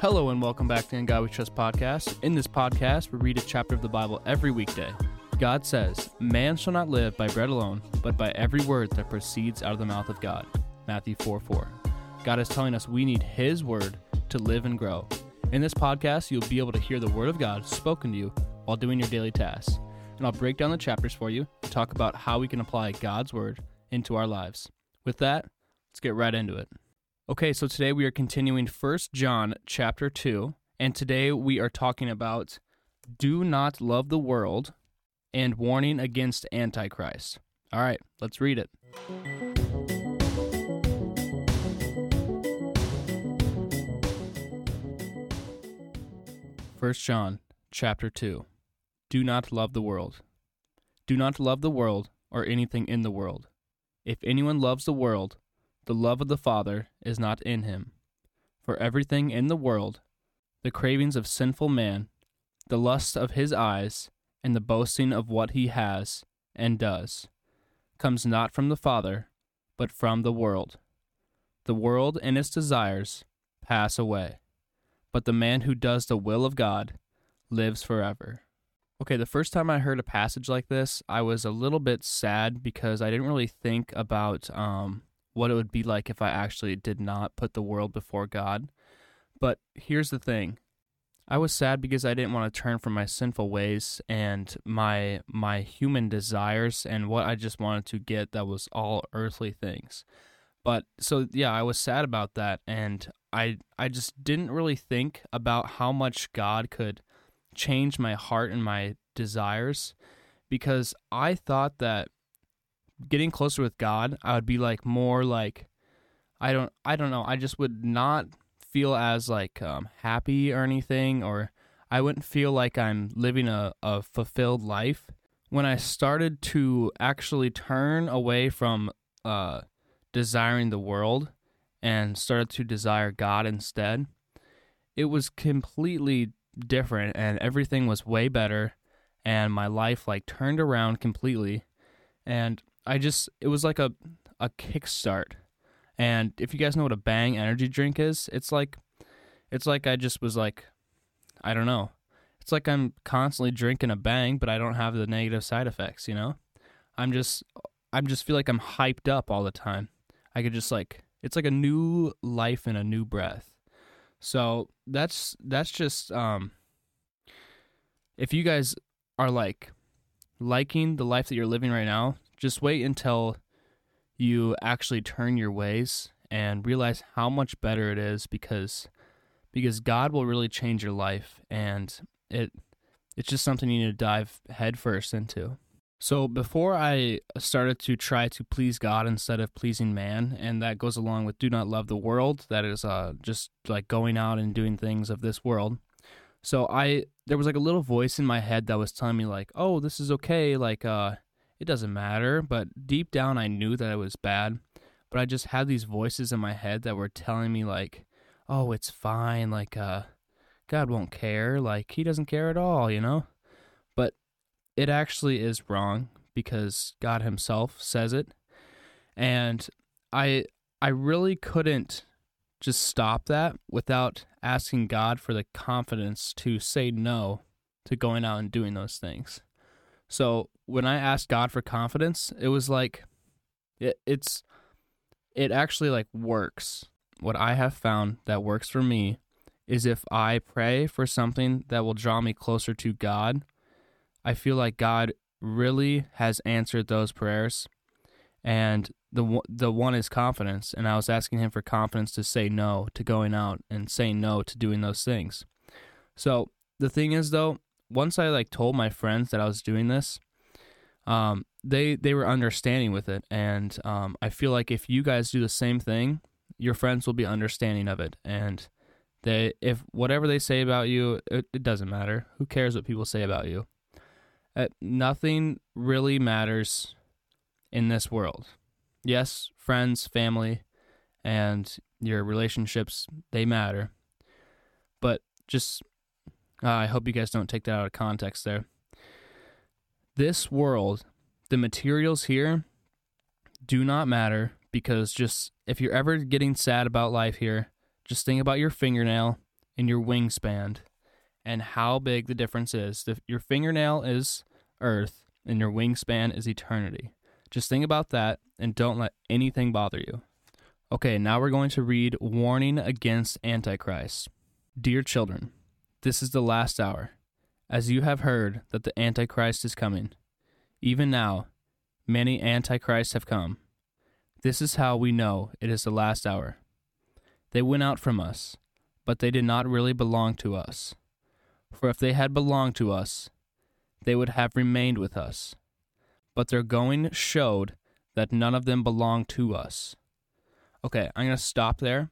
Hello and welcome back to In God We Trust podcast. In this podcast, we read a chapter of the Bible every weekday. God says, Man shall not live by bread alone, but by every word that proceeds out of the mouth of God. Matthew 4 4. God is telling us we need His word to live and grow. In this podcast, you'll be able to hear the word of God spoken to you while doing your daily tasks. And I'll break down the chapters for you and talk about how we can apply God's word into our lives. With that, let's get right into it. Okay, so today we are continuing First John chapter 2, and today we are talking about do not love the world and warning against antichrist. All right, let's read it. First John chapter 2. Do not love the world. Do not love the world or anything in the world. If anyone loves the world, the love of the Father is not in him. For everything in the world, the cravings of sinful man, the lust of his eyes, and the boasting of what he has and does, comes not from the Father, but from the world. The world and its desires pass away, but the man who does the will of God lives forever. Okay, the first time I heard a passage like this, I was a little bit sad because I didn't really think about um, what it would be like if I actually did not put the world before God. But here's the thing. I was sad because I didn't want to turn from my sinful ways and my my human desires and what I just wanted to get that was all earthly things. But so yeah, I was sad about that and I I just didn't really think about how much God could change my heart and my desires because I thought that getting closer with God, I would be like more like I don't I don't know, I just would not feel as like um, happy or anything or I wouldn't feel like I'm living a, a fulfilled life. When I started to actually turn away from uh, desiring the world and started to desire God instead, it was completely different and everything was way better and my life like turned around completely and I just it was like a a kickstart. And if you guys know what a Bang energy drink is, it's like it's like I just was like I don't know. It's like I'm constantly drinking a Bang, but I don't have the negative side effects, you know? I'm just I'm just feel like I'm hyped up all the time. I could just like it's like a new life and a new breath. So that's that's just um if you guys are like liking the life that you're living right now, just wait until you actually turn your ways and realize how much better it is because because God will really change your life and it it's just something you need to dive headfirst into. So before I started to try to please God instead of pleasing man, and that goes along with do not love the world, that is uh, just like going out and doing things of this world. So I there was like a little voice in my head that was telling me like, "Oh, this is okay, like uh it doesn't matter. But deep down, I knew that it was bad. But I just had these voices in my head that were telling me, like, oh, it's fine. Like, uh, God won't care. Like, He doesn't care at all, you know? But it actually is wrong because God Himself says it. And I, I really couldn't just stop that without asking God for the confidence to say no to going out and doing those things. So when I asked God for confidence, it was like it, it's it actually like works. What I have found that works for me is if I pray for something that will draw me closer to God, I feel like God really has answered those prayers. And the the one is confidence, and I was asking him for confidence to say no to going out and say no to doing those things. So the thing is though, once I like told my friends that I was doing this, um, they they were understanding with it, and um, I feel like if you guys do the same thing, your friends will be understanding of it, and they if whatever they say about you, it, it doesn't matter. Who cares what people say about you? Uh, nothing really matters in this world. Yes, friends, family, and your relationships they matter, but just uh, I hope you guys don't take that out of context there. This world, the materials here do not matter because just if you're ever getting sad about life here, just think about your fingernail and your wingspan and how big the difference is. The, your fingernail is earth and your wingspan is eternity. Just think about that and don't let anything bother you. Okay, now we're going to read Warning Against Antichrist. Dear children, this is the last hour. As you have heard that the Antichrist is coming, even now, many Antichrists have come. This is how we know it is the last hour. They went out from us, but they did not really belong to us. For if they had belonged to us, they would have remained with us. But their going showed that none of them belonged to us. Okay, I'm going to stop there.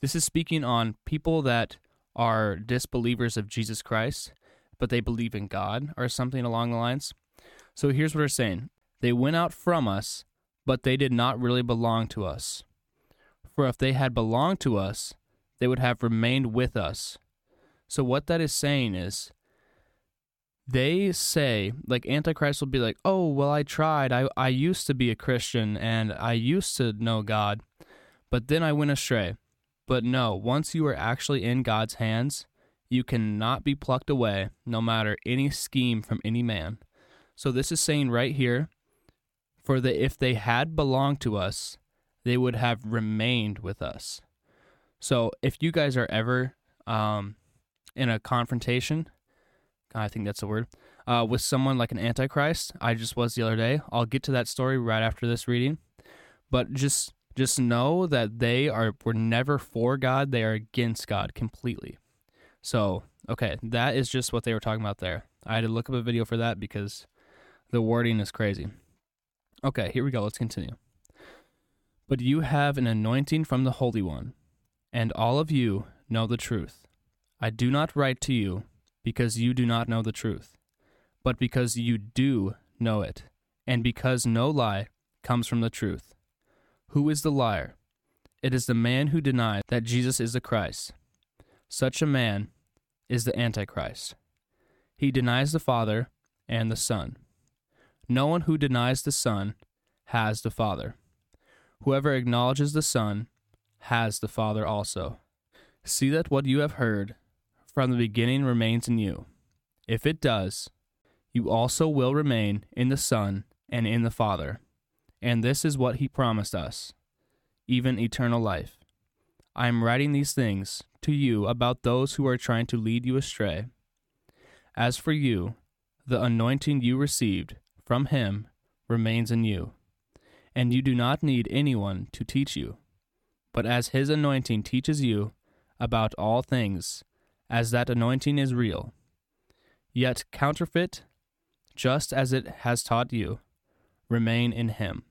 This is speaking on people that are disbelievers of Jesus Christ, but they believe in God or something along the lines. So here's what they're saying They went out from us, but they did not really belong to us. For if they had belonged to us, they would have remained with us. So what that is saying is they say like antichrist will be like oh well i tried i i used to be a christian and i used to know god but then i went astray but no once you are actually in god's hands you cannot be plucked away no matter any scheme from any man so this is saying right here for the if they had belonged to us they would have remained with us so if you guys are ever um, in a confrontation I think that's the word, uh, with someone like an antichrist. I just was the other day. I'll get to that story right after this reading, but just just know that they are were never for God. They are against God completely. So okay, that is just what they were talking about there. I had to look up a video for that because the wording is crazy. Okay, here we go. Let's continue. But you have an anointing from the Holy One, and all of you know the truth. I do not write to you because you do not know the truth, but because you do know it, and because no lie comes from the truth. Who is the liar? It is the man who denies that Jesus is the Christ. Such a man is the Antichrist. He denies the Father and the Son. No one who denies the Son has the Father. Whoever acknowledges the Son has the Father also. See that what you have heard from the beginning remains in you. If it does, you also will remain in the Son and in the Father. And this is what he promised us, even eternal life. I am writing these things to you about those who are trying to lead you astray. As for you, the anointing you received from him remains in you, and you do not need anyone to teach you. But as his anointing teaches you about all things, as that anointing is real, yet counterfeit, just as it has taught you, remain in him.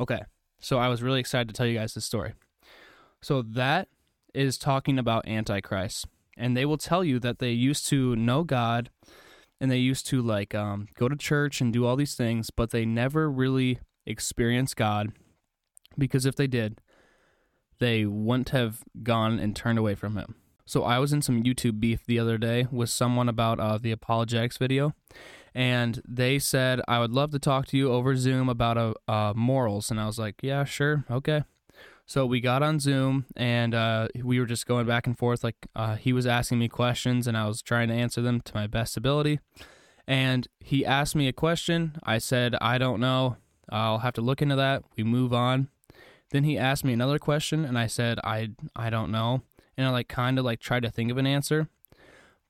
Okay, so I was really excited to tell you guys this story. So that is talking about Antichrist, and they will tell you that they used to know God and they used to like um, go to church and do all these things, but they never really experienced God because if they did, they wouldn't have gone and turned away from Him. So I was in some YouTube beef the other day with someone about uh, the apologetics video, and they said I would love to talk to you over Zoom about uh, uh, morals, and I was like, yeah, sure, okay. So we got on Zoom and uh, we were just going back and forth. Like uh, he was asking me questions, and I was trying to answer them to my best ability. And he asked me a question. I said, I don't know. I'll have to look into that. We move on. Then he asked me another question, and I said, I I don't know and I like kind of like tried to think of an answer.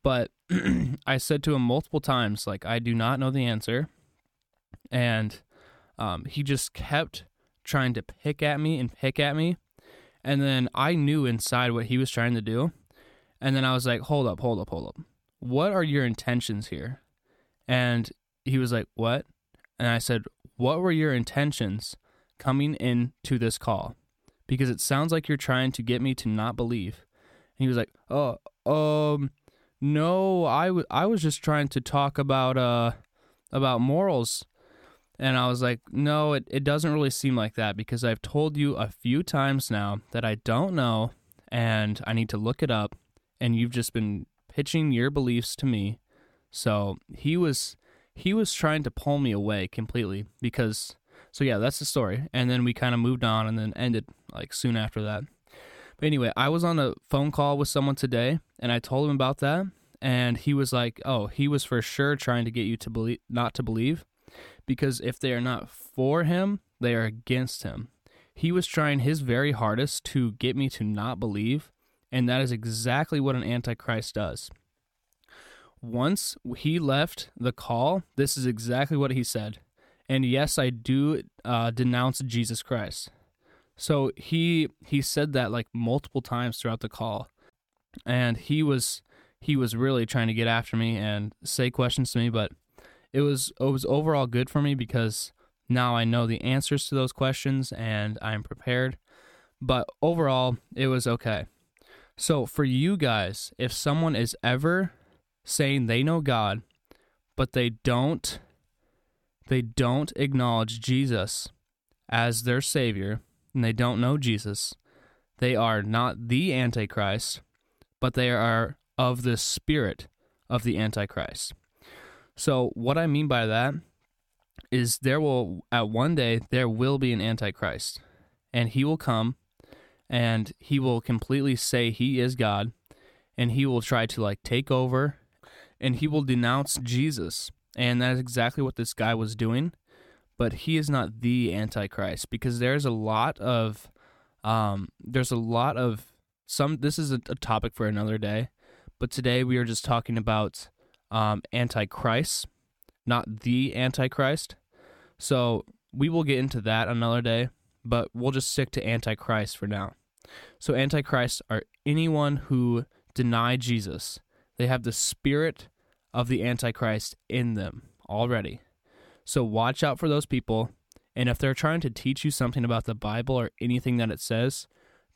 But I said to him multiple times, like, I do not know the answer. And um, he just kept trying to pick at me and pick at me. And then I knew inside what he was trying to do. And then I was like, hold up, hold up, hold up. What are your intentions here? And he was like, what? And I said, what were your intentions coming into this call? Because it sounds like you're trying to get me to not believe And he was like, "Oh, um, no, I, w- I was just trying to talk about uh about morals." And I was like, "No, it it doesn't really seem like that because I've told you a few times now that I don't know and I need to look it up and you've just been pitching your beliefs to me." So, he was he was trying to pull me away completely because so yeah, that's the story. And then we kind of moved on and then ended like soon after that. But anyway, I was on a phone call with someone today and I told him about that and he was like, "Oh, he was for sure trying to get you to believe not to believe because if they are not for him, they are against him." He was trying his very hardest to get me to not believe, and that is exactly what an antichrist does. Once he left the call, this is exactly what he said. And yes, I do uh, denounce Jesus Christ. So he he said that like multiple times throughout the call, and he was he was really trying to get after me and say questions to me. But it was it was overall good for me because now I know the answers to those questions and I'm prepared. But overall, it was okay. So for you guys, if someone is ever saying they know God, but they don't they don't acknowledge Jesus as their savior and they don't know Jesus, they are not the antichrist, but they are of the spirit of the antichrist. So what I mean by that is there will at one day there will be an antichrist and he will come and he will completely say he is God and he will try to like take over and he will denounce Jesus. And that is exactly what this guy was doing. But he is not the Antichrist because there's a lot of, um, there's a lot of some. This is a, a topic for another day, but today we are just talking about um, Antichrist, not the Antichrist. So we will get into that another day, but we'll just stick to Antichrist for now. So antichrists are anyone who deny Jesus they have the spirit of the Antichrist in them already. So watch out for those people. And if they're trying to teach you something about the Bible or anything that it says,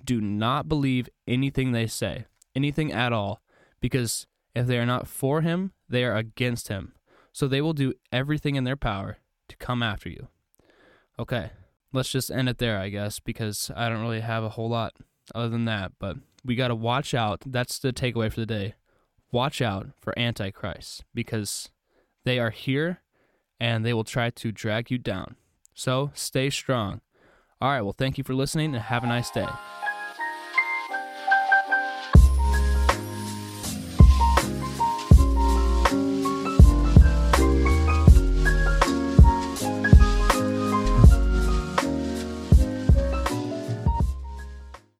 do not believe anything they say, anything at all, because if they are not for him, they are against him. So they will do everything in their power to come after you. Okay, let's just end it there, I guess, because I don't really have a whole lot other than that. But we got to watch out. That's the takeaway for the day watch out for Antichrist because they are here and they will try to drag you down. So stay strong. All right, well, thank you for listening and have a nice day.